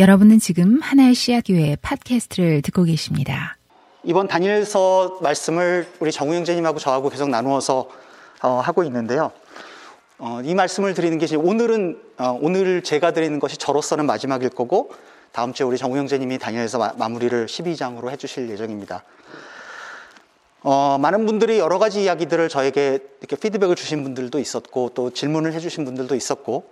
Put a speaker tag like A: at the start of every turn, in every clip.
A: 여러분은 지금 하나의 씨앗교회 팟캐스트를 듣고 계십니다.
B: 이번 단일서 말씀을 우리 정우 형제님하고 저하고 계속 나누어서 어, 하고 있는데요. 어, 이 말씀을 드리는 게 오늘은 어, 오늘 제가 드리는 것이 저로서는 마지막일 거고 다음 주에 우리 정우 형제님이 단일서 마, 무리를 12장으로 해주실 예정입니다. 어, 많은 분들이 여러 가지 이야기들을 저에게 이렇게 피드백을 주신 분들도 있었고 또 질문을 해주신 분들도 있었고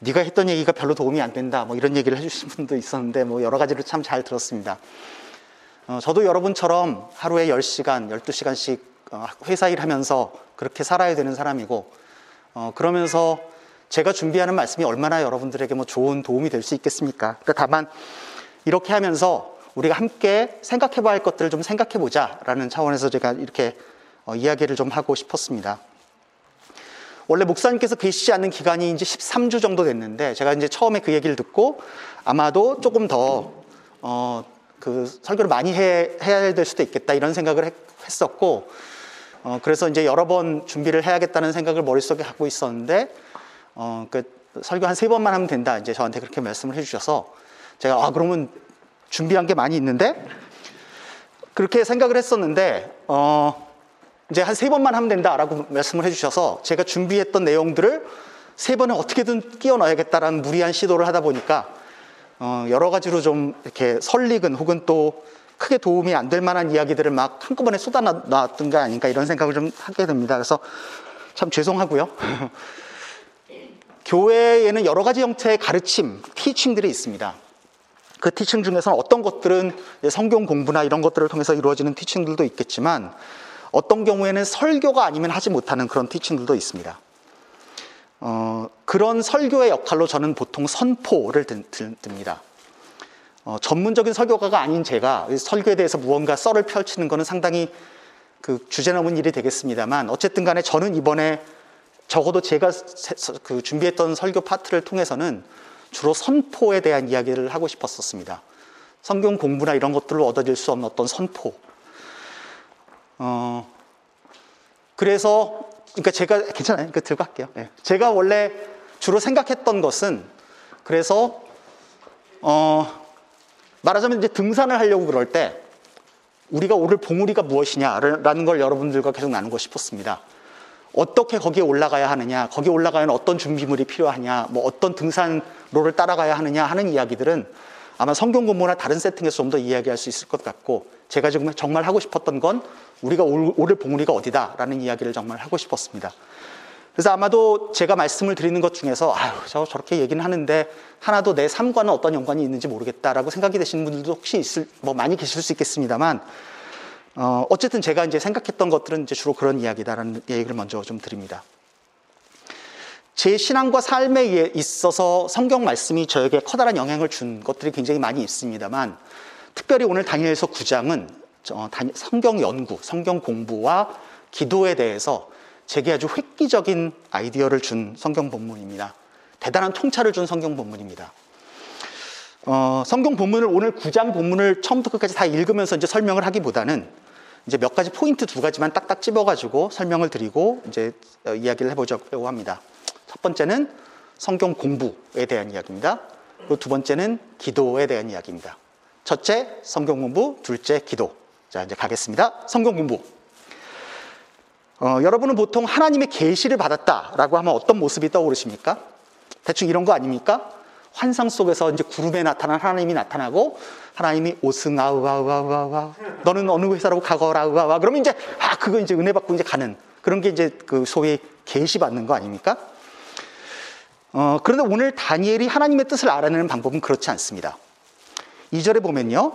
B: 네가 했던 얘기가 별로 도움이 안 된다 뭐 이런 얘기를 해주신 분도 있었는데 뭐 여러 가지를 참잘 들었습니다. 어, 저도 여러분처럼 하루에 10시간, 12시간씩 어, 회사 일 하면서 그렇게 살아야 되는 사람이고 어, 그러면서 제가 준비하는 말씀이 얼마나 여러분들에게 뭐 좋은 도움이 될 수 있겠습니까? 그러니까 다만 이렇게 하면서 우리가 함께 생각해 봐야 할 것들을 좀 생각해 보자라는 차원에서 제가 이렇게 어, 이야기를 좀 하고 싶었습니다. 원래 목사님께서 계시지 않는 기간이 이제 13주 정도 됐는데 제가 이제 처음에 그 얘기를 듣고 아마도 조금 더, 어, 그 설교를 많이 해, 해야 될 수도 있겠다 이런 생각을 했, 었고 어, 그래서 이제 여러 번 준비를 해야겠다는 생각을 머릿속에 갖고 있었는데, 어, 그 설교 한 세 번만 하면 된다. 이제 저한테 그렇게 말씀을 해주셔서 제가 아, 그러면 준비한 게 많이 있는데 그렇게 생각을 했었는데, 어, 이제 한 세 번만 하면 된다라고 말씀을 해주셔서 제가 준비했던 내용들을 세 번에 어떻게든 끼워 넣어야겠다라는 무리한 시도를 하다 보니까 어, 여러 가지로 좀 이렇게 설익은 혹은 또 크게 도움이 안 될 만한 이야기들을 막 한꺼번에 쏟아놨던 게 아닌가 이런 생각을 좀 하게 됩니다. 그래서 참 죄송하고요. 교회에는 여러 가지 형태의 가르침, 티칭들이 있습니다. 그 티칭 중에서는 어떤 것들은 성경 공부나 이런 것들을 통해서 이루어지는 티칭들도 있겠지만 어떤 경우에는 설교가 아니면 하지 못하는 그런 티칭들도 있습니다. 어, 그런 설교의 역할로 저는 보통 선포를 듭니다. 어, 전문적인 설교가가 아닌 제가 설교에 대해서 무언가 썰을 펼치는 것은 상당히 그 주제 넘은 일이 되겠습니다만 어쨌든 간에 저는 이번에 적어도 제가 그 준비했던 설교 파트를 통해서는 주로 선포에 대한 이야기를 하고 싶었었습니다. 성경 공부나 이런 것들로 얻어질 수 없는 어떤 선포. 어, 그래서, 그러니까 제가, 괜찮아요. 그 들고 할게요. 네. 제가 원래 주로 생각했던 것은, 그래서, 어, 말하자면 이제 등산을 하려고 그럴 때, 우리가 오를 봉우리가 무엇이냐라는 걸 여러분들과 계속 나누고 싶었습니다. 어떻게 거기에 올라가야 하느냐, 거기에 올라가는 어떤 준비물이 필요하냐, 뭐 어떤 등산로를 따라가야 하느냐 하는 이야기들은 아마 성경 공부나 다른 세팅에서 좀 더 이야기할 수 있을 것 같고 제가 지금 정말 하고 싶었던 건 우리가 오를 봉우리가 어디다라는 이야기를 정말 하고 싶었습니다. 그래서 아마도 제가 말씀을 드리는 것 중에서 아유 저 저렇게 얘기는 하는데 하나도 내 삶과는 어떤 연관이 있는지 모르겠다라고 생각이 되시는 분들도 혹시 있을 뭐 많이 계실 수 있겠습니다만 어, 어쨌든 제가 이제 생각했던 것들은 이제 주로 그런 이야기다라는 얘기를 먼저 좀 드립니다. 제 신앙과 삶에 있어서 성경 말씀이 저에게 커다란 영향을 준 것들이 굉장히 많이 있습니다만 특별히 오늘 다니엘서 9장은 성경 연구, 성경 공부와 기도에 대해서 제게 아주 획기적인 아이디어를 준 성경 본문입니다. 대단한 통찰을 준 성경 본문입니다. 어, 성경 본문을 오늘 9장 본문을 처음부터 끝까지 다 읽으면서 이제 설명을 하기보다는 이제 몇 가지 포인트 두 가지만 딱딱 집어가지고 설명을 드리고 이제 어, 이야기를 해보자고 합니다. 첫 번째는 성경 공부에 대한 이야기입니다. 그리고 두 번째는 기도에 대한 이야기입니다. 첫째, 성경 공부. 둘째, 기도. 자, 이제 가겠습니다. 성경 공부. 어, 여러분은 보통 하나님의 계시를 받았다라고 하면 어떤 모습이 떠오르십니까? 대충 이런 거 아닙니까? 환상 속에서 이제 구름에 나타난 하나님이 나타나고 하나님이 오승아 우아 우아 우아우 너는 어느 회사라고 가거라 우아 우아 그러면 이제 아 그거 이제 은혜 받고 이제 가는 그런 게 이제 그 소위 계시 받는 거 아닙니까? 어, 그런데 오늘 다니엘이 하나님의 뜻을 알아내는 방법은 그렇지 않습니다. 2절에 보면요.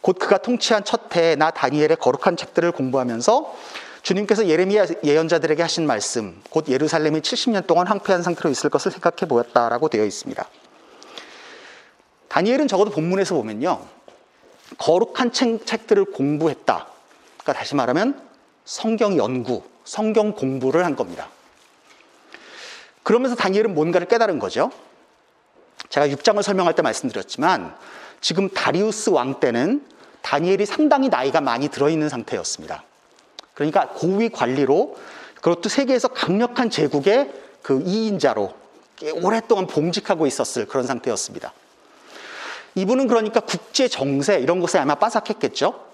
B: 곧 그가 통치한 첫 해에 나 다니엘의 거룩한 책들을 공부하면서 주님께서 예레미야 예언자들에게 하신 말씀, 곧 예루살렘이 70년 동안 황폐한 상태로 있을 것을 생각해 보였다라고 되어 있습니다. 다니엘은 적어도 본문에서 보면요. 거룩한 책, 책들을 공부했다. 그러니까 다시 말하면 성경 연구, 성경 공부를 한 겁니다. 그러면서 다니엘은 뭔가를 깨달은 거죠. 제가 6장을 설명할 때 말씀드렸지만 지금 다리우스 왕 때는 다니엘이 상당히 나이가 많이 들어있는 상태였습니다. 그러니까 고위 관리로 그것도 세계에서 강력한 제국의 그 2인자로 오랫동안 봉직하고 있었을 그런 상태였습니다. 이분은 그러니까 국제 정세 이런 것에 아마 빠삭했겠죠.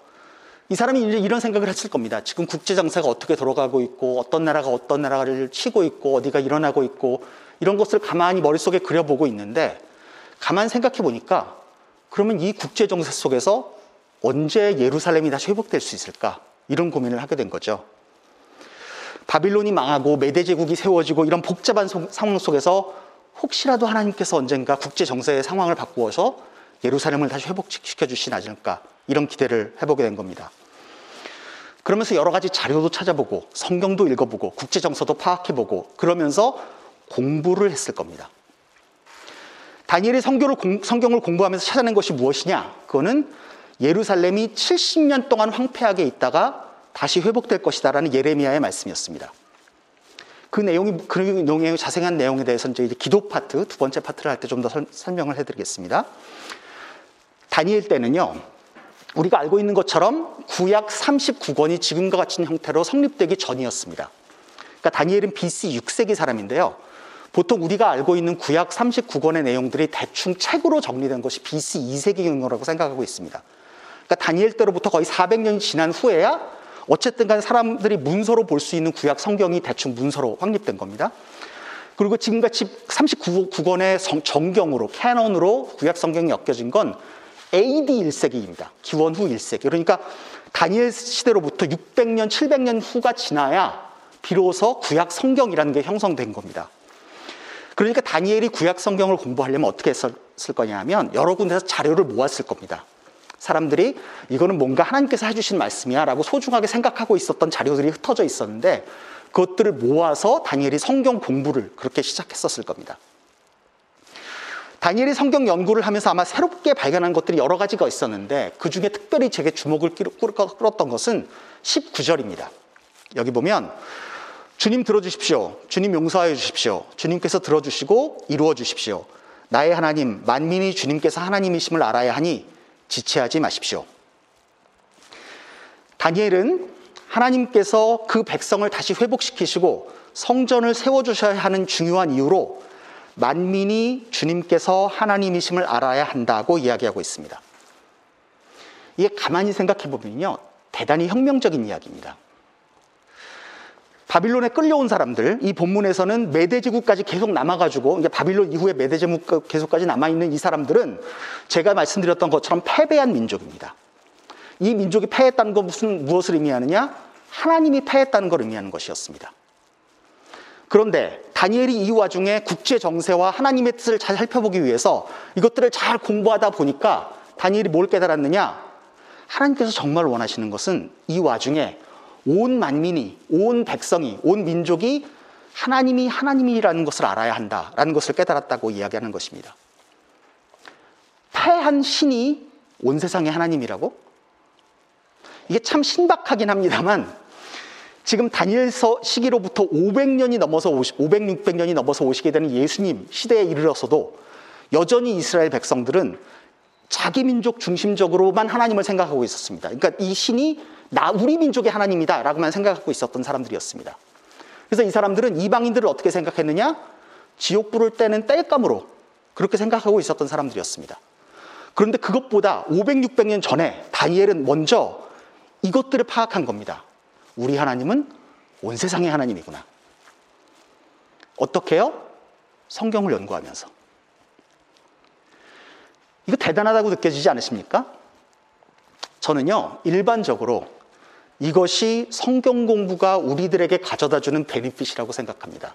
B: 이 사람이 이제 이런 생각을 했을 겁니다. 지금 국제 정세가 어떻게 돌아가고 있고 어떤 나라가 어떤 나라를 치고 있고 어디가 일어나고 있고 이런 것을 가만히 머릿속에 그려보고 있는데 가만 생각해 보니까 그러면 이 국제 정세 속에서 언제 예루살렘이 다시 회복될 수 있을까? 이런 고민을 하게 된 거죠. 바빌론이 망하고 메대 제국이 세워지고 이런 복잡한 소, 상황 속에서 혹시라도 하나님께서 언젠가 국제 정세의 상황을 바꾸어서 예루살렘을 다시 회복시켜 주시지 않을까 이런 기대를 해보게 된 겁니다. 그러면서 여러 가지 자료도 찾아보고 성경도 읽어보고 국제 정서도 파악해보고 그러면서 공부를 했을 겁니다. 다니엘이 성경을, 공, 성경을 공부하면서 찾아낸 것이 무엇이냐? 그거는 예루살렘이 70년 동안 황폐하게 있다가 다시 회복될 것이다라는 예레미야의 말씀이었습니다. 그 내용이 그 내용의 자세한 내용에 대해서 이제 기도 파트 두 번째 파트를 할 때 좀 더 설명을 해드리겠습니다. 다니엘 때는요 우리가 알고 있는 것처럼 구약 39권이 지금과 같은 형태로 성립되기 전이었습니다. 그러니까 다니엘은 BC 6세기 사람인데요. 보통 우리가 알고 있는 구약 39권의 내용들이 대충 책으로 정리된 것이 BC 2세기경이라고 생각하고 있습니다. 그러니까 다니엘 때로부터 거의 400년이 지난 후에야 어쨌든 간 사람들이 문서로 볼 수 있는 구약 성경이 대충 문서로 확립된 겁니다. 그리고 지금같이 39권의 정경으로, 캐논으로 구약 성경이 엮여진 건 AD 1세기입니다. 기원 후 1세기. 그러니까 다니엘 시대로부터 600년, 700년 후가 지나야 비로소 구약 성경이라는 게 형성된 겁니다. 그러니까 다니엘이 구약 성경을 공부하려면 어떻게 했을 거냐 하면 여러 군데서 자료를 모았을 겁니다. 사람들이 이거는 뭔가 하나님께서 해주신 말씀이야 라고 소중하게 생각하고 있었던 자료들이 흩어져 있었는데 그것들을 모아서 다니엘이 성경 공부를 그렇게 시작했었을 겁니다. 다니엘이 성경 연구를 하면서 아마 새롭게 발견한 것들이 여러 가지가 있었는데 그 중에 특별히 제게 주목을 끌었던 것은 19절입니다. 여기 보면 주님 들어주십시오. 주님 용서하여 주십시오. 주님께서 들어주시고 이루어 주십시오. 나의 하나님, 만민이 주님께서 하나님이심을 알아야 하니 지체하지 마십시오. 다니엘은 하나님께서 그 백성을 다시 회복시키시고 성전을 세워주셔야 하는 중요한 이유로 만민이 주님께서 하나님이심을 알아야 한다고 이야기하고 있습니다. 이게 가만히 생각해 보면요. 대단히 혁명적인 이야기입니다. 바빌론에 끌려온 사람들, 이 본문에서는 메대제국까지 계속 남아가지고, 이제 바빌론 이후에 메대제국 계속까지 남아있는 이 사람들은 제가 말씀드렸던 것처럼 패배한 민족입니다. 이 민족이 패했다는 건 무슨, 무엇을 의미하느냐? 하나님이 패했다는 걸 의미하는 것이었습니다. 그런데 다니엘이 이 와중에 국제 정세와 하나님의 뜻을 잘 살펴보기 위해서 이것들을 잘 공부하다 보니까 다니엘이 뭘 깨달았느냐? 하나님께서 정말 원하시는 것은 이 와중에 온 만민이, 온 백성이, 온 민족이 하나님이 하나님이라는 것을 알아야 한다라는 것을 깨달았다고 이야기하는 것입니다. 패한 신이 온 세상의 하나님이라고? 이게 참 신박하긴 합니다만 지금 다니엘서 시기로부터 500년이 넘어서 50, 500, 600년이 넘어서 오시게 되는 예수님 시대에 이르러서도 여전히 이스라엘 백성들은 자기 민족 중심적으로만 하나님을 생각하고 있었습니다. 그러니까 이 신이 나 우리 민족의 하나님이다라고만 생각하고 있었던 사람들이었습니다. 그래서 이 사람들은 이방인들을 어떻게 생각했느냐? 지옥 불을 때는 땔감으로 그렇게 생각하고 있었던 사람들이었습니다. 그런데 그것보다 500, 600년 전에 다니엘은 먼저 이것들을 파악한 겁니다. 우리 하나님은 온 세상의 하나님이구나. 어떻게요? 성경을 연구하면서. 이거 대단하다고 느껴지지 않으십니까? 저는요, 일반적으로 이것이 성경 공부가 우리들에게 가져다 주는 베니핏이라고 생각합니다.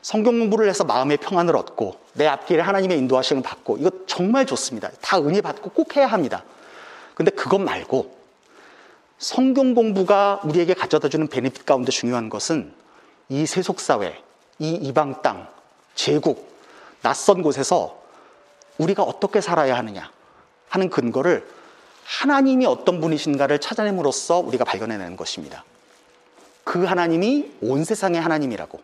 B: 성경 공부를 해서 마음의 평안을 얻고 내 앞길에 하나님의 인도하심을 받고 이거 정말 좋습니다. 다 은혜 받고 꼭 해야 합니다. 근데 그것 말고 성경 공부가 우리에게 가져다 주는 베니핏 가운데 중요한 것은 이 세속 사회, 이 이방 땅, 제국, 낯선 곳에서 우리가 어떻게 살아야 하느냐 하는 근거를 하나님이 어떤 분이신가를 찾아냄으로써 우리가 발견해내는 것입니다. 그 하나님이 온 세상의 하나님이라고.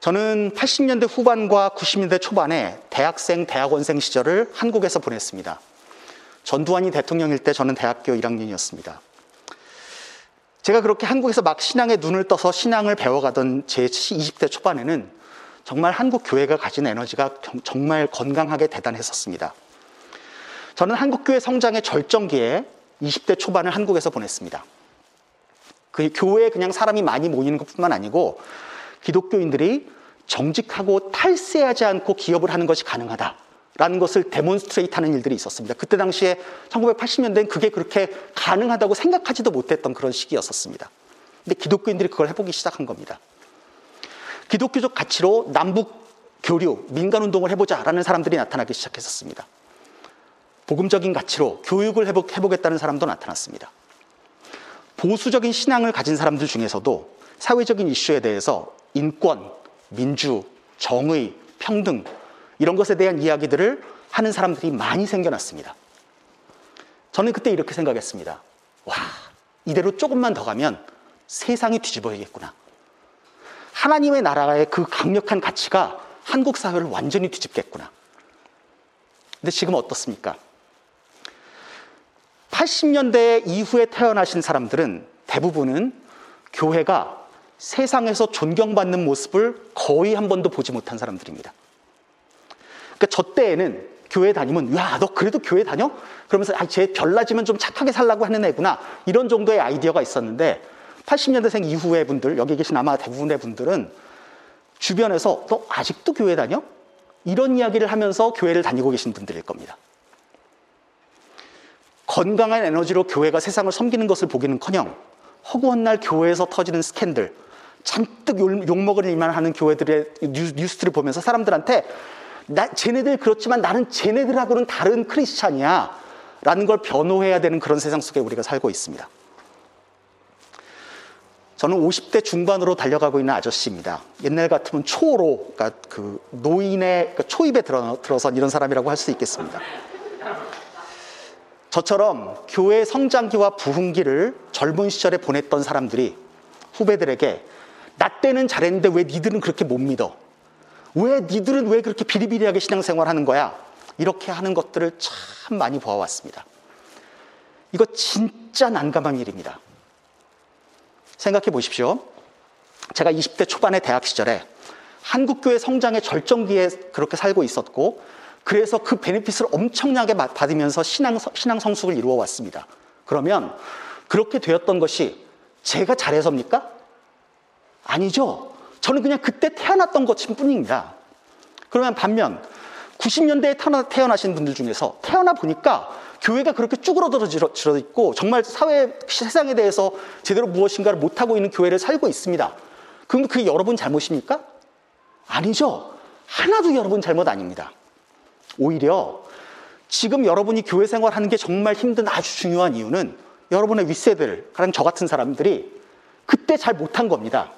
B: 저는 80년대 후반과 90년대 초반에 대학생, 대학원생 시절을 한국에서 보냈습니다. 전두환이 대통령일 때 저는 대학교 1학년이었습니다. 제가 그렇게 한국에서 막 신앙의 눈을 떠서 신앙을 배워가던 제 20대 초반에는 정말 한국 교회가 가진 에너지가 정말 건강하게 대단했었습니다. 저는 한국 교회 성장의 절정기에 20대 초반을 한국에서 보냈습니다. 그 교회에 그냥 사람이 많이 모이는 것뿐만 아니고 기독교인들이 정직하고 탈세하지 않고 기업을 하는 것이 가능하다라는 것을 데몬스트레이트 하는 일들이 있었습니다. 그때 당시에 1980년대엔 그게 그렇게 가능하다고 생각하지도 못했던 그런 시기였었습니다. 근데 기독교인들이 그걸 해보기 시작한 겁니다. 기독교적 가치로 남북 교류, 민간 운동을 해보자라는 사람들이 나타나기 시작했었습니다. 복음적인 가치로 교육을 해보, 해보겠다는 사람도 나타났습니다. 보수적인 신앙을 가진 사람들 중에서도 사회적인 이슈에 대해서 인권, 민주, 정의, 평등 이런 것에 대한 이야기들을 하는 사람들이 많이 생겨났습니다. 저는 그때 이렇게 생각했습니다. 와, 이대로 조금만 더 가면 세상이 뒤집어야겠구나. 하나님의 나라의 그 강력한 가치가 한국 사회를 완전히 뒤집겠구나. 근데 지금 어떻습니까? 80년대 이후에 태어나신 사람들은 대부분은 교회가 세상에서 존경받는 모습을 거의 한 번도 보지 못한 사람들입니다. 그러니까 저 때에는 교회 다니면 야, 너 그래도 교회 다녀? 그러면서 아, 쟤 별나지면 좀 착하게 살라고 하는 애구나. 이런 정도의 아이디어가 있었는데 80년대생 이후의 분들, 여기 계신 아마 대부분의 분들은 주변에서 너 아직도 교회 다녀? 이런 이야기를 하면서 교회를 다니고 계신 분들일 겁니다. 건강한 에너지로 교회가 세상을 섬기는 것을 보기는 커녕 허구한 날 교회에서 터지는 스캔들, 잔뜩 욕먹을 일만 하는 교회들의 뉴스를 보면서 사람들한테 나, 쟤네들 그렇지만 나는 쟤네들하고는 다른 크리스찬이야. 라는 걸 변호해야 되는 그런 세상 속에 우리가 살고 있습니다. 저는 50대 중반으로 달려가고 있는 아저씨입니다. 옛날 같으면 초로, 그러니까 그 노인의 그러니까 초입에 들어, 들어선 이런 사람이라고 할 수 있겠습니다. 저처럼 교회 성장기와 부흥기를 젊은 시절에 보냈던 사람들이 후배들에게 나 때는 잘했는데 왜 니들은 그렇게 못 믿어? 왜 니들은 왜 그렇게 비리비리하게 신앙생활 하는 거야? 이렇게 하는 것들을 참 많이 보아왔습니다. 이거 진짜 난감한 일입니다. 생각해 보십시오. 제가 20대 초반의 대학 시절에 한국교회 성장의 절정기에 그렇게 살고 있었고, 그래서 그 베네핏을 엄청나게 받으면서 신앙, 신앙 성숙을 이루어 왔습니다. 그러면 그렇게 되었던 것이 제가 잘해서입니까? 아니죠. 저는 그냥 그때 태어났던 것일 뿐입니다. 그러면 반면 90년대에 태어나, 태어나신 분들 중에서 태어나 보니까 교회가 그렇게 쭈그러들어 있고 정말 사회 세상에 대해서 제대로 무엇인가를 못하고 있는 교회를 살고 있습니다. 그럼 그게 여러분 잘못입니까? 아니죠. 하나도 여러분 잘못 아닙니다. 오히려 지금 여러분이 교회 생활하는 게 정말 힘든 아주 중요한 이유는 여러분의 윗세들, 가령 저 같은 사람들이 그때 잘 못한 겁니다.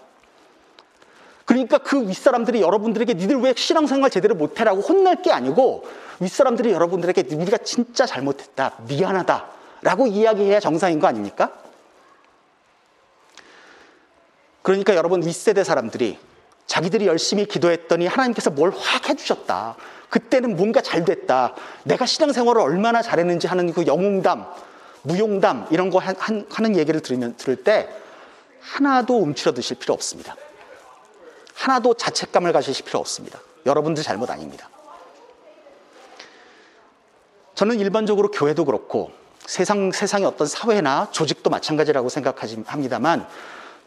B: 그러니까 그 윗사람들이 여러분들에게 니들 왜 신앙생활 제대로 못해라고 혼낼 게 아니고 윗사람들이 여러분들에게 우리가 진짜 잘못했다, 미안하다 라고 이야기해야 정상인 거 아닙니까? 그러니까 여러분 윗세대 사람들이 자기들이 열심히 기도했더니 하나님께서 뭘 확 해주셨다. 그때는 뭔가 잘 됐다. 내가 신앙생활을 얼마나 잘했는지 하는 그 영웅담, 무용담 이런 거 하는 얘기를 들으면 들을 때 하나도 움츠러 드실 필요 없습니다. 하나도 자책감을 가지실 필요 없습니다. 여러분들 잘못 아닙니다. 저는 일반적으로 교회도 그렇고 세상, 세상의 어떤 사회나 조직도 마찬가지라고 생각합니다만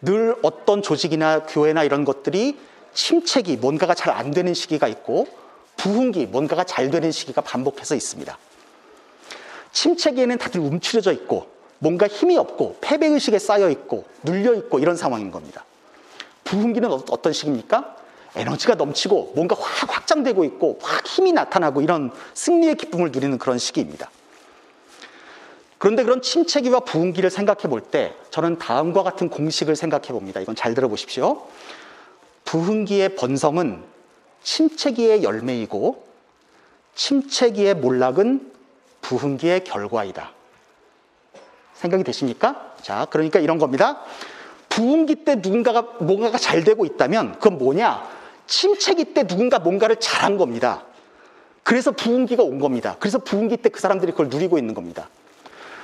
B: 늘 어떤 조직이나 교회나 이런 것들이 침체기, 뭔가가 잘 안 되는 시기가 있고 부흥기, 뭔가가 잘 되는 시기가 반복해서 있습니다. 침체기에는 다들 움츠려져 있고 뭔가 힘이 없고 패배의식에 쌓여 있고 눌려 있고 이런 상황인 겁니다. 부흥기는 어떤 시기입니까? 에너지가 넘치고 뭔가 확 확장되고 있고 확 힘이 나타나고 이런 승리의 기쁨을 누리는 그런 시기입니다. 그런데 그런 침체기와 부흥기를 생각해 볼 때 저는 다음과 같은 공식을 생각해 봅니다. 이건 잘 들어보십시오. 부흥기의 번성은 침체기의 열매이고 침체기의 몰락은 부흥기의 결과이다. 생각이 되십니까? 자, 그러니까 이런 겁니다. 부흥기 때 누군가가 뭔가가 잘 되고 있다면 그건 뭐냐? 침체기 때 누군가 뭔가를 잘한 겁니다. 그래서 부흥기가 온 겁니다. 그래서 부흥기 때 그 사람들이 그걸 누리고 있는 겁니다.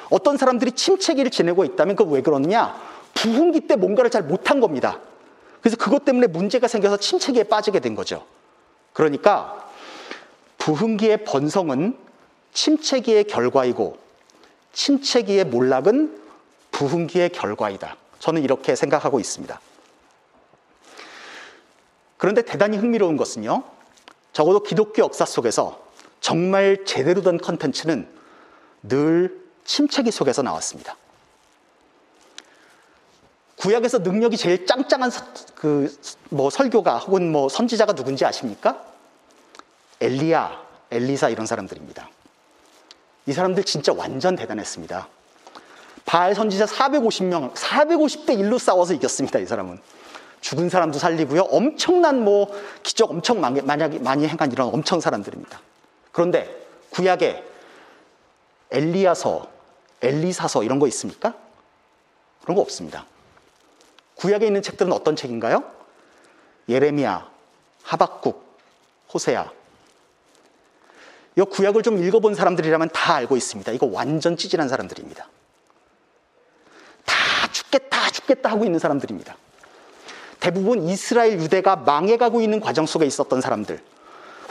B: 어떤 사람들이 침체기를 지내고 있다면 그건 왜 그러느냐? 부흥기 때 뭔가를 잘 못한 겁니다. 그래서 그것 때문에 문제가 생겨서 침체기에 빠지게 된 거죠. 그러니까 부흥기의 번성은 침체기의 결과이고 침체기의 몰락은 부흥기의 결과이다. 저는 이렇게 생각하고 있습니다. 그런데 대단히 흥미로운 것은요. 적어도 기독교 역사 속에서 정말 제대로 된 컨텐츠는 늘 침체기 속에서 나왔습니다. 구약에서 능력이 제일 짱짱한 그 뭐 설교가 혹은 뭐 선지자가 누군지 아십니까? 엘리야, 엘리사 이런 사람들입니다. 이 사람들 진짜 완전 대단했습니다. 바알 선지자 450명, 450대 1로 싸워서 이겼습니다. 이 사람은. 죽은 사람도 살리고요. 엄청난 뭐 기적 엄청 많이, 많이 행한 이런 엄청 사람들입니다. 그런데 구약에 엘리야서, 엘리사서 이런 거 있습니까? 그런 거 없습니다. 구약에 있는 책들은 어떤 책인가요? 예레미야, 하박국, 호세야. 이 구약을 좀 읽어본 사람들이라면 다 알고 있습니다. 이거 완전 찌질한 사람들입니다. 다 죽겠다, 죽겠다 하고 있는 사람들입니다. 대부분 이스라엘 유대가 망해가고 있는 과정 속에 있었던 사람들,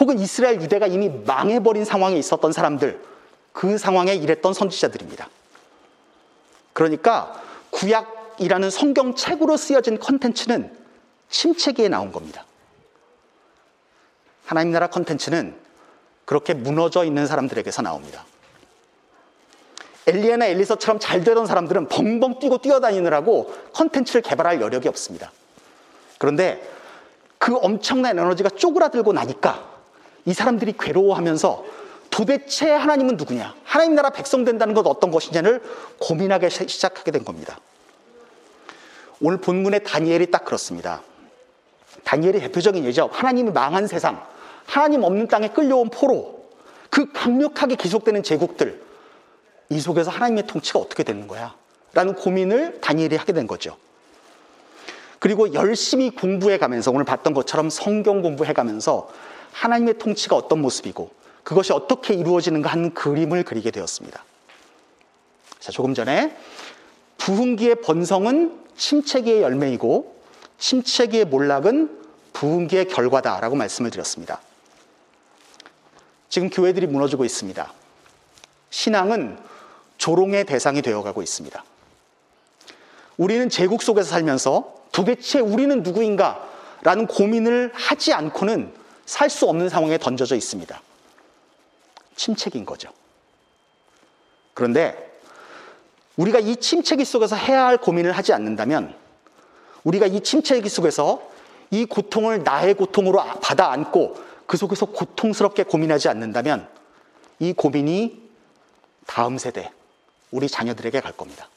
B: 혹은 이스라엘 유대가 이미 망해버린 상황에 있었던 사람들, 그 상황에 일했던 선지자들입니다. 그러니까 구약 이라는 성경책으로 쓰여진 컨텐츠는 침체기에 나온 겁니다. 하나님 나라 컨텐츠는 그렇게 무너져 있는 사람들에게서 나옵니다. 엘리야나 엘리서처럼 잘 되던 사람들은 벙벙 뛰고 뛰어다니느라고 컨텐츠를 개발할 여력이 없습니다. 그런데 그 엄청난 에너지가 쪼그라들고 나니까 이 사람들이 괴로워하면서 도대체 하나님은 누구냐? 하나님 나라 백성 된다는 것 어떤 것이냐를 고민하기 시작하게 된 겁니다. 오늘 본문의 다니엘이 딱 그렇습니다. 다니엘이 대표적인 예죠. 하나님이 망한 세상, 하나님 없는 땅에 끌려온 포로, 그 강력하게 기속되는 제국들, 이 속에서 하나님의 통치가 어떻게 되는 거야? 라는 고민을 다니엘이 하게 된 거죠. 그리고 열심히 공부해 가면서 오늘 봤던 것처럼 성경 공부해 가면서 하나님의 통치가 어떤 모습이고 그것이 어떻게 이루어지는가 한 그림을 그리게 되었습니다. 자, 조금 전에 부흥기의 번성은 침체기의 열매이고 침체기의 몰락은 부흥기의 결과다라고 말씀을 드렸습니다. 지금 교회들이 무너지고 있습니다. 신앙은 조롱의 대상이 되어가고 있습니다. 우리는 제국 속에서 살면서 도대체 우리는 누구인가? 라는 고민을 하지 않고는 살 수 없는 상황에 던져져 있습니다. 침체기인 거죠. 그런데 우리가 이 침체기 속에서 해야 할 고민을 하지 않는다면 우리가 이 침체기 속에서 이 고통을 나의 고통으로 받아 안고 그 속에서 고통스럽게 고민하지 않는다면 이 고민이 다음 세대, 우리 자녀들에게 갈 겁니다.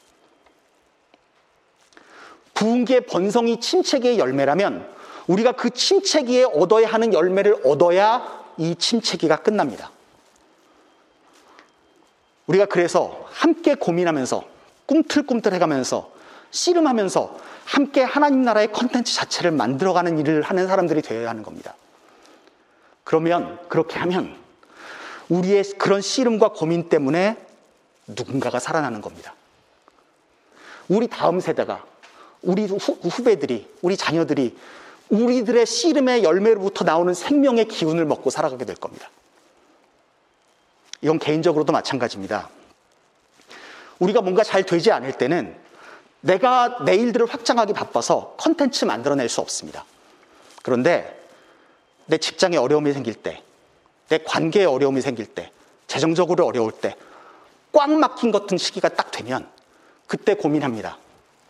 B: 부흥기의 번성이 침체기의 열매라면 우리가 그 침체기에 얻어야 하는 열매를 얻어야 이 침체기가 끝납니다. 우리가 그래서 함께 고민하면서 꿈틀꿈틀 해가면서 씨름하면서 함께 하나님 나라의 컨텐츠 자체를 만들어가는 일을 하는 사람들이 되어야 하는 겁니다. 그러면, 그렇게 하면 우리의 그런 씨름과 고민 때문에 누군가가 살아나는 겁니다. 우리 다음 세대가, 우리 후, 후배들이, 우리 자녀들이 우리들의 씨름의 열매로부터 나오는 생명의 기운을 먹고 살아가게 될 겁니다. 이건 개인적으로도 마찬가지입니다. 우리가 뭔가 잘 되지 않을 때는 내가 내 일들을 확장하기 바빠서 컨텐츠 만들어낼 수 없습니다. 그런데 내 직장에 어려움이 생길 때, 내 관계에 어려움이 생길 때, 재정적으로 어려울 때, 꽉 막힌 같은 시기가 딱 되면 그때 고민합니다.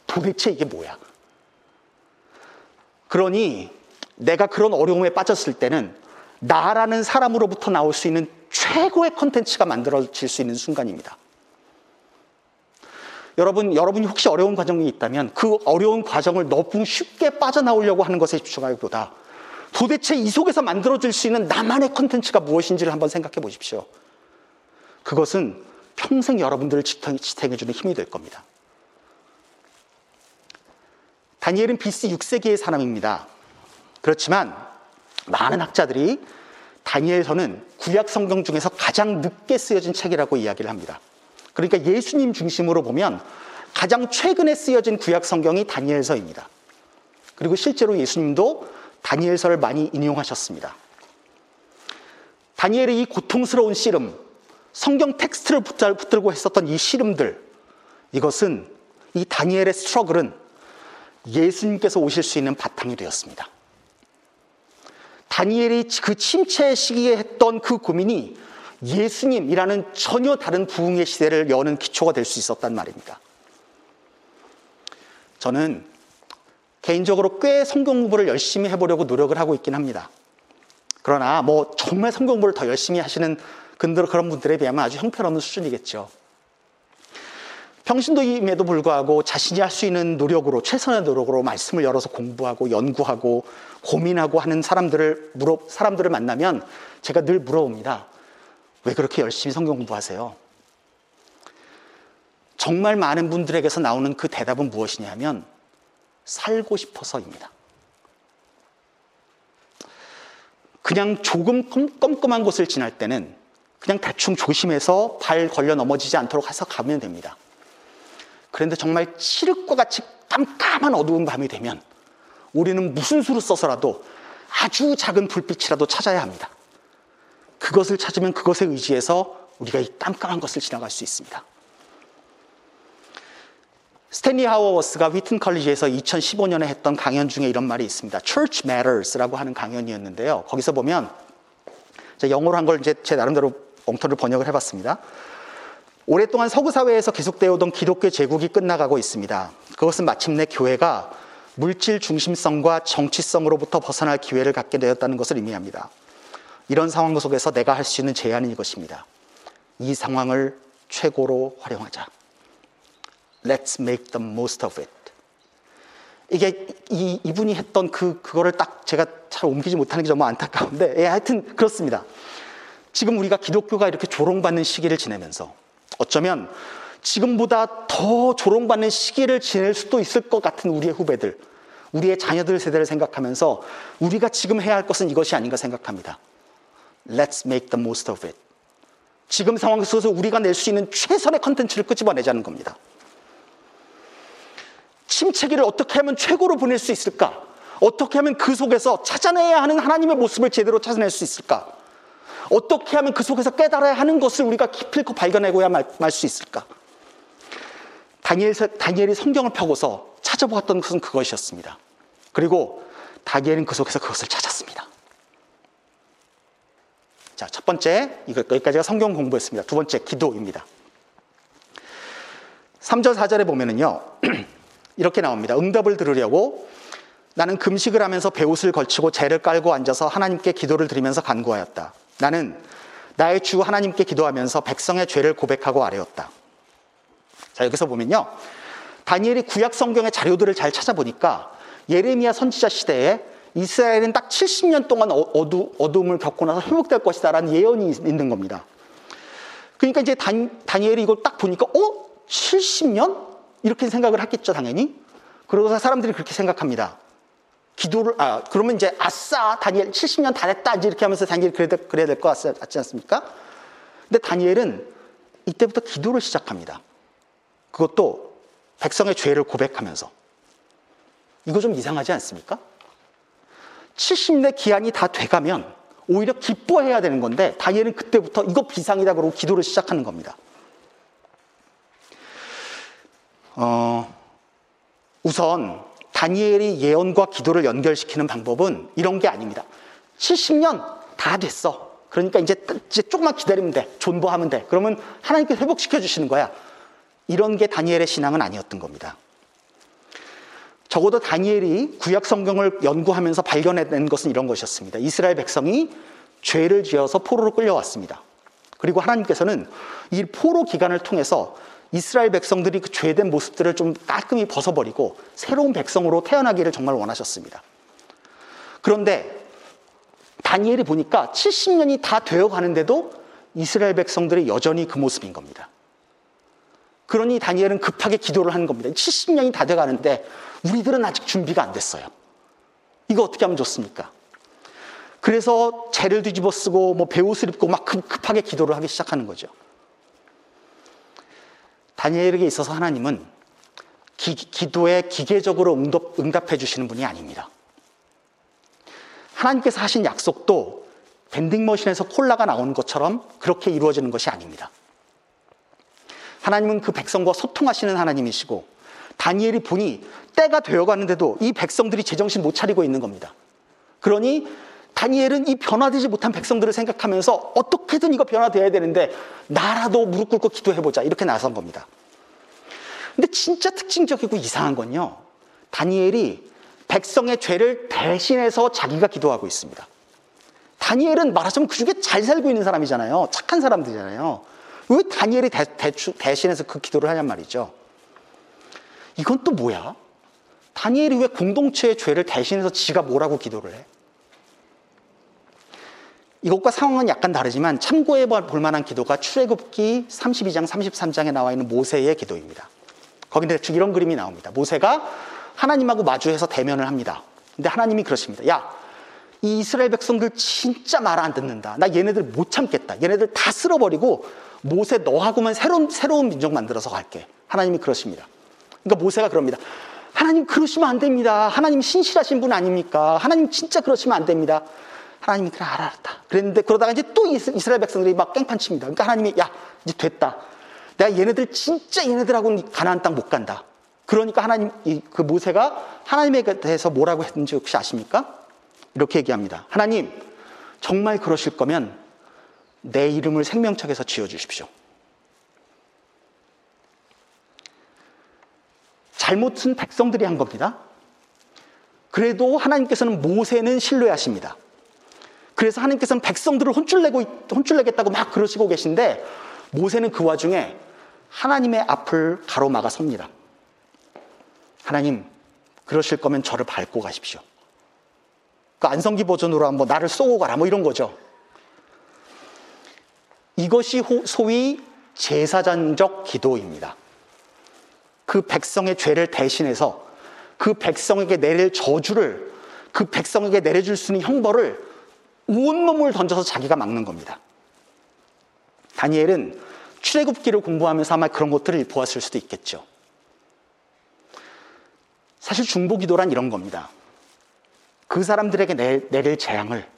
B: 도대체 이게 뭐야? 그러니 내가 그런 어려움에 빠졌을 때는 나라는 사람으로부터 나올 수 있는 최고의 컨텐츠가 만들어질 수 있는 순간입니다. 여러분, 여러분이 혹시 어려운 과정이 있다면 그 어려운 과정을 너무 쉽게 빠져나오려고 하는 것에 집중하기보다 도대체 이 속에서 만들어질 수 있는 나만의 컨텐츠가 무엇인지를 한번 생각해 보십시오. 그것은 평생 여러분들을 지탱해주는 힘이 될 겁니다. 다니엘은 BC 6세기의 사람입니다. 그렇지만 많은 학자들이 다니엘서는 구약 성경 중에서 가장 늦게 쓰여진 책이라고 이야기를 합니다. 그러니까 예수님 중심으로 보면 가장 최근에 쓰여진 구약 성경이 다니엘서입니다. 그리고 실제로 예수님도 다니엘서를 많이 인용하셨습니다. 다니엘의 이 고통스러운 씨름, 성경 텍스트를 붙들고 했었던 이 씨름들, 이것은 이 다니엘의 스트러글은 예수님께서 오실 수 있는 바탕이 되었습니다. 다니엘이 그 침체 시기에 했던 그 고민이 예수님이라는 전혀 다른 부흥의 시대를 여는 기초가 될 수 있었단 말입니다. 저는 개인적으로 꽤 성경 공부를 열심히 해보려고 노력을 하고 있긴 합니다. 그러나 뭐 정말 성경 공부를 더 열심히 하시는 그런 분들에 비하면 아주 형편없는 수준이겠죠. 평신도임에도 불구하고 자신이 할 수 있는 노력으로 최선의 노력으로 말씀을 열어서 공부하고 연구하고 고민하고 하는 사람들을 물어 사람들을 만나면 제가 늘 물어봅니다. 왜 그렇게 열심히 성경 공부하세요? 정말 많은 분들에게서 나오는 그 대답은 무엇이냐면 살고 싶어서입니다. 그냥 조금 껌껌한 곳을 지날 때는 그냥 대충 조심해서 발 걸려 넘어지지 않도록 해서 가면 됩니다. 그런데 정말 칠흑과 같이 깜깜한 어두운 밤이 되면 우리는 무슨 수를 써서라도 아주 작은 불빛이라도 찾아야 합니다. 그것을 찾으면 그것에 의지해서 우리가 이 깜깜한 것을 지나갈 수 있습니다. 스탠리 하워워스가 위튼 컬리지에서 2015년에 했던 강연 중에 이런 말이 있습니다. Church Matters라고 하는 강연이었는데요. 거기서 보면 영어로 한 걸 이제 제 나름대로 엉터리로 번역을 해봤습니다. 오랫동안 서구 사회에서 계속되어 오던 기독교 제국이 끝나가고 있습니다. 그것은 마침내 교회가 물질 중심성과 정치성으로부터 벗어날 기회를 갖게 되었다는 것을 의미합니다. 이런 상황 속에서 내가 할 수 있는 제안은 이것입니다. 이 상황을 최고로 활용하자. Let's make the most of it. 이게 이, 이분이 했던 그, 그거를 딱 제가 잘 옮기지 못하는 게 정말 안타까운데, 예, 하여튼 그렇습니다. 지금 우리가 기독교가 이렇게 조롱받는 시기를 지내면서 어쩌면 지금보다 더 조롱받는 시기를 지낼 수도 있을 것 같은 우리의 후배들, 우리의 자녀들 세대를 생각하면서 우리가 지금 해야 할 것은 이것이 아닌가 생각합니다. Let's make the most of it. 지금 상황 속에서 우리가 낼 수 있는 최선의 컨텐츠를 끄집어내자는 겁니다. 침체기를 어떻게 하면 최고로 보낼 수 있을까? 어떻게 하면 그 속에서 찾아내야 하는 하나님의 모습을 제대로 찾아낼 수 있을까? 어떻게 하면 그 속에서 깨달아야 하는 것을 우리가 기필코 발견하고야 말 수 있을까? 다니엘, 다니엘이 성경을 펴고서 찾아보았던 것은 그것이었습니다. 그리고 다니엘은 그 속에서 그것을 찾았습니다. 자, 첫 번째, 여기까지가 성경 공부였습니다. 두 번째, 기도입니다. 3절, 4절에 보면은요, 이렇게 나옵니다. 응답을 들으려고 나는 금식을 하면서 배옷을 걸치고 재를 깔고 앉아서 하나님께 기도를 드리면서 간구하였다. 나는 나의 주 하나님께 기도하면서 백성의 죄를 고백하고 아뢰었다. 자, 여기서 보면요. 다니엘이 구약 성경의 자료들을 잘 찾아보니까 예레미야 선지자 시대에 이스라엘은 딱 70년 동안 어, 어두, 어둠을 겪고 나서 회복될 것이다라는 예언이 있는 겁니다. 그러니까 이제 다니, 다니엘이 이걸 딱 보니까, 어? 70년? 이렇게 생각을 했겠죠, 당연히. 그러고서 사람들이 그렇게 생각합니다. 기도를, 아, 그러면 이제 아싸, 다니엘 70년 다 됐다. 이제 이렇게 하면서 다니엘 그래야, 그래야 될 것 같지 않습니까? 근데 다니엘은 이때부터 기도를 시작합니다. 그것도 백성의 죄를 고백하면서. 이거 좀 이상하지 않습니까? 70내 기한이 다 돼가면 오히려 기뻐해야 되는 건데 다니엘은 그때부터 이거 비상이다 그러고 기도를 시작하는 겁니다. 어, 우선 다니엘이 예언과 기도를 연결시키는 방법은 이런 게 아닙니다. 70년 다 됐어. 그러니까 이제, 이제 조금만 기다리면 돼. 존버하면 돼. 그러면 하나님께 회복시켜 주시는 거야. 이런 게 다니엘의 신앙은 아니었던 겁니다. 적어도 다니엘이 구약 성경을 연구하면서 발견해낸 것은 이런 것이었습니다. 이스라엘 백성이 죄를 지어서 포로로 끌려왔습니다. 그리고 하나님께서는 이 포로 기간을 통해서 이스라엘 백성들이 그 죄된 모습들을 좀 깔끔히 벗어버리고 새로운 백성으로 태어나기를 정말 원하셨습니다. 그런데 다니엘이 보니까 70년이 다 되어 가는데도 이스라엘 백성들이 여전히 그 모습인 겁니다. 그러니 다니엘은 급하게 기도를 하는 겁니다. 70년이 다 돼 가는데 우리들은 아직 준비가 안 됐어요. 이거 어떻게 하면 좋습니까? 그래서 죄를 뒤집어 쓰고 뭐 배옷을 입고 막 급하게 기도를 하기 시작하는 거죠. 다니엘에게 있어서 하나님은 기, 기도에 기계적으로 응답, 응답해 주시는 분이 아닙니다. 하나님께서 하신 약속도 밴딩머신에서 콜라가 나오는 것처럼 그렇게 이루어지는 것이 아닙니다. 하나님은 그 백성과 소통하시는 하나님이시고 다니엘이 보니 때가 되어가는데도 이 백성들이 제정신 못 차리고 있는 겁니다. 그러니 다니엘은 이 변화되지 못한 백성들을 생각하면서 어떻게든 이거 변화돼야 되는데 나라도 무릎 꿇고 기도해보자 이렇게 나선 겁니다. 근데 진짜 특징적이고 이상한 건요. 다니엘이 백성의 죄를 대신해서 자기가 기도하고 있습니다. 다니엘은 말하자면 그 중에 잘 살고 있는 사람이잖아요. 착한 사람들이잖아요. 왜 다니엘이 대, 대추, 대신해서 그 기도를 하냔 말이죠. 이건 또 뭐야? 다니엘이 왜 공동체의 죄를 대신해서 지가 뭐라고 기도를 해? 이것과 상황은 약간 다르지만 참고해 볼 만한 기도가 출애굽기 32장 33장에 나와 있는 모세의 기도입니다. 거기 대충 이런 그림이 나옵니다. 모세가 하나님하고 마주해서 대면을 합니다. 근데 하나님이 그러십니다. 야, 이 이스라엘 백성들 진짜 말 안 듣는다. 나 얘네들 못 참겠다. 얘네들 다 쓸어버리고 모세 너하고만 새로운, 새로운 민족 만들어서 갈게. 하나님이 그러십니다. 그러니까 모세가 그럽니다. 하나님 그러시면 안 됩니다. 하나님 신실하신 분 아닙니까? 하나님 진짜 그러시면 안 됩니다. 하나님이 그래 알았다. 그랬는데 그러다가 이제 또 이스라엘 백성들이 막 깽판 칩니다. 그러니까 하나님이 야 이제 됐다. 내가 얘네들 진짜 얘네들하고는 가나안 땅 못 간다. 그러니까 하나님 그 모세가 하나님에 대해서 뭐라고 했는지 혹시 아십니까? 이렇게 얘기합니다. 하나님 정말 그러실 거면 내 이름을 생명책에서 지어 주십시오. 잘못은 백성들이 한 겁니다. 그래도 하나님께서는 모세는 신뢰하십니다. 그래서 하나님께서는 백성들을 혼쭐내고 혼쭐내겠다고 막 그러시고 계신데 모세는 그 와중에 하나님의 앞을 가로막아 섭니다. 하나님, 그러실 거면 저를 밟고 가십시오. 그 안성기 버전으로 한번 나를 쏘고 가라 뭐 이런 거죠. 이것이 소위 제사장적 기도입니다. 그 백성의 죄를 대신해서 그 백성에게 내릴 저주를 그 백성에게 내려줄 수 있는 형벌을 온몸을 던져서 자기가 막는 겁니다. 다니엘은 출애굽기를 공부하면서 아마 그런 것들을 보았을 수도 있겠죠. 사실 중보기도란 이런 겁니다. 그 사람들에게 내, 내릴 재앙을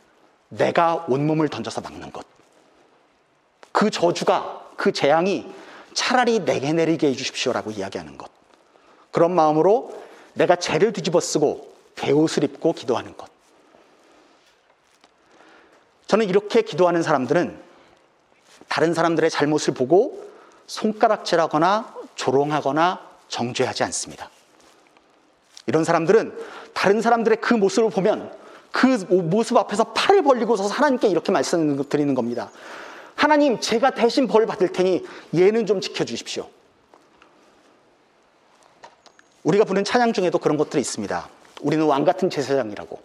B: 내가 온몸을 던져서 막는 것. 그 저주가, 그 재앙이 차라리 내게 내리게 해주십시오라고 이야기하는 것. 그런 마음으로 내가 죄를 뒤집어 쓰고 배옷을 입고 기도하는 것. 저는 이렇게 기도하는 사람들은 다른 사람들의 잘못을 보고 손가락질하거나 조롱하거나 정죄하지 않습니다. 이런 사람들은 다른 사람들의 그 모습을 보면 그 모습 앞에서 팔을 벌리고 서서 하나님께 이렇게 말씀드리는 겁니다. 하나님, 제가 대신 벌 받을 테니 얘는 좀 지켜주십시오. 우리가 부른 찬양 중에도 그런 것들이 있습니다. 우리는 왕 같은 제사장이라고.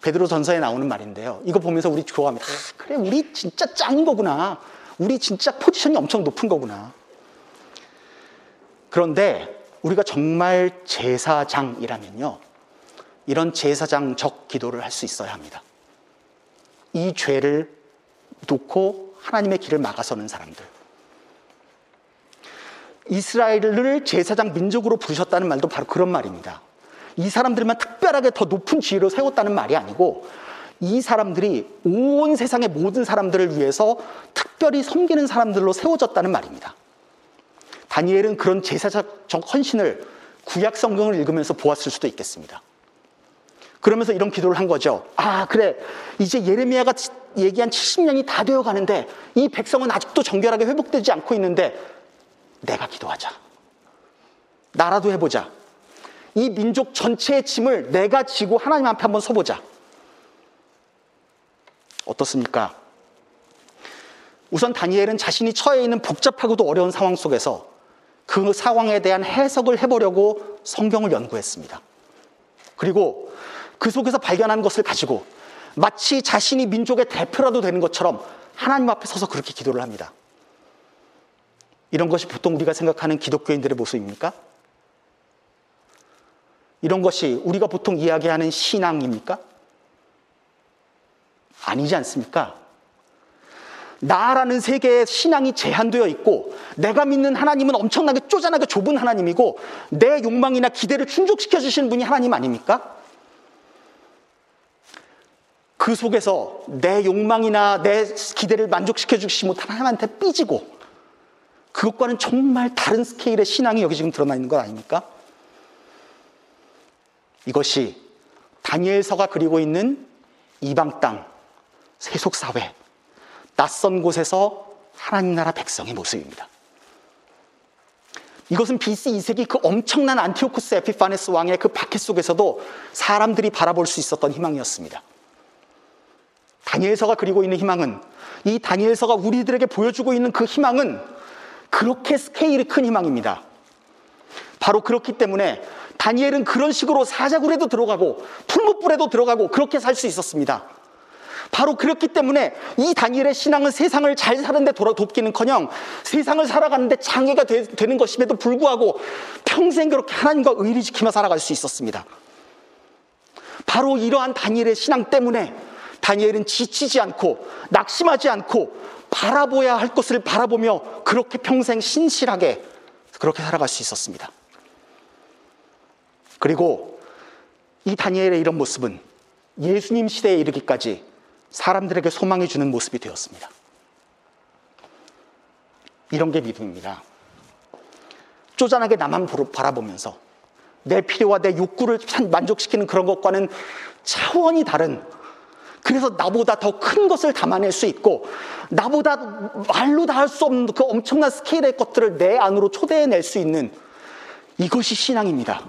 B: 베드로 전서에 나오는 말인데요. 이거 보면서 우리 좋아합니다. 아, 그래, 우리 진짜 짱인 거구나. 우리 진짜 포지션이 엄청 높은 거구나. 그런데 우리가 정말 제사장이라면요. 이런 제사장적 기도를 할 수 있어야 합니다. 이 죄를 놓고 하나님의 길을 막아서는 사람들. 이스라엘을 제사장 민족으로 부르셨다는 말도 바로 그런 말입니다. 이 사람들만 특별하게 더 높은 지위로 세웠다는 말이 아니고 이 사람들이 온 세상의 모든 사람들을 위해서 특별히 섬기는 사람들로 세워졌다는 말입니다. 다니엘은 그런 제사적 헌신을 구약 성경을 읽으면서 보았을 수도 있겠습니다. 그러면서 이런 기도를 한 거죠. 아, 그래. 이제 예레미야가 얘기한 70년이 다 되어 가는데 이 백성은 아직도 정결하게 회복되지 않고 있는데 내가 기도하자. 나라도 해보자. 이 민족 전체의 짐을 내가 지고 하나님 앞에 한번 서보자. 어떻습니까? 우선 다니엘은 자신이 처해 있는 복잡하고도 어려운 상황 속에서 그 상황에 대한 해석을 해보려고 성경을 연구했습니다. 그리고 그 속에서 발견한 것을 가지고 마치 자신이 민족의 대표라도 되는 것처럼 하나님 앞에 서서 그렇게 기도를 합니다. 이런 것이 보통 우리가 생각하는 기독교인들의 모습입니까? 이런 것이 우리가 보통 이야기하는 신앙입니까? 아니지 않습니까? 나라는 세계의 신앙이 제한되어 있고 내가 믿는 하나님은 엄청나게 쪼잔하게 좁은 하나님이고 내 욕망이나 기대를 충족시켜 주시는 분이 하나님 아닙니까? 그 속에서 내 욕망이나 내 기대를 만족시켜 주시지 못한 하나님한테 삐지고 그것과는 정말 다른 스케일의 신앙이 여기 지금 드러나 있는 것 아닙니까? 이것이 다니엘서가 그리고 있는 이방 땅, 세속 사회, 낯선 곳에서 하나님 나라 백성의 모습입니다. 이것은 BC 2세기 그 엄청난 안티오쿠스 에피파네스 왕의 그 박해 속에서도 사람들이 바라볼 수 있었던 희망이었습니다. 다니엘서가 그리고 있는 희망은 이 다니엘서가 우리들에게 보여주고 있는 그 희망은 그렇게 스케일이 큰 희망입니다. 바로 그렇기 때문에 다니엘은 그런 식으로 사자굴에도 들어가고 풀무불에도 들어가고 그렇게 살 수 있었습니다. 바로 그렇기 때문에 이 다니엘의 신앙은 세상을 잘 사는데 돌아 돕기는커녕 세상을 살아가는데 장애가 되, 는 것임에도 불구하고 평생 그렇게 하나님과 의리 지키며 살아갈 수 있었습니다. 바로 이러한 다니엘의 신앙 때문에 다니엘은 지치지 않고 낙심하지 않고 바라보야 할 것을 바라보며 그렇게 평생 신실하게 그렇게 살아갈 수 있었습니다. 그리고 이 다니엘의 이런 모습은 예수님 시대에 이르기까지 사람들에게 소망해 주는 모습이 되었습니다. 이런 게 믿음입니다. 쪼잔하게 나만 바라보면서 내 필요와 내 욕구를 만족시키는 그런 것과는 차원이 다른 그래서 나보다 더 큰 것을 담아낼 수 있고 나보다 말로 다 할 수 없는 그 엄청난 스케일의 것들을 내 안으로 초대해낼 수 있는 이것이 신앙입니다.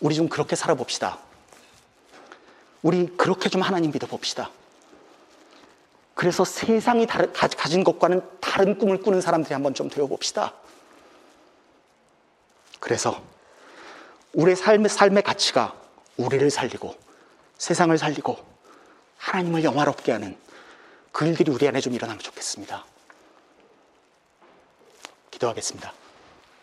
B: 우리 좀 그렇게 살아봅시다. 우리 그렇게 좀 하나님 믿어봅시다. 그래서 세상이 다른, 가진 것과는 다른 꿈을 꾸는 사람들이 한번 좀 되어봅시다. 그래서 우리의 삶의, 삶의 가치가 우리를 살리고 세상을 살리고 하나님을 영화롭게 하는 그 일들이 우리 안에 좀 일어나면 좋겠습니다. 기도하겠습니다.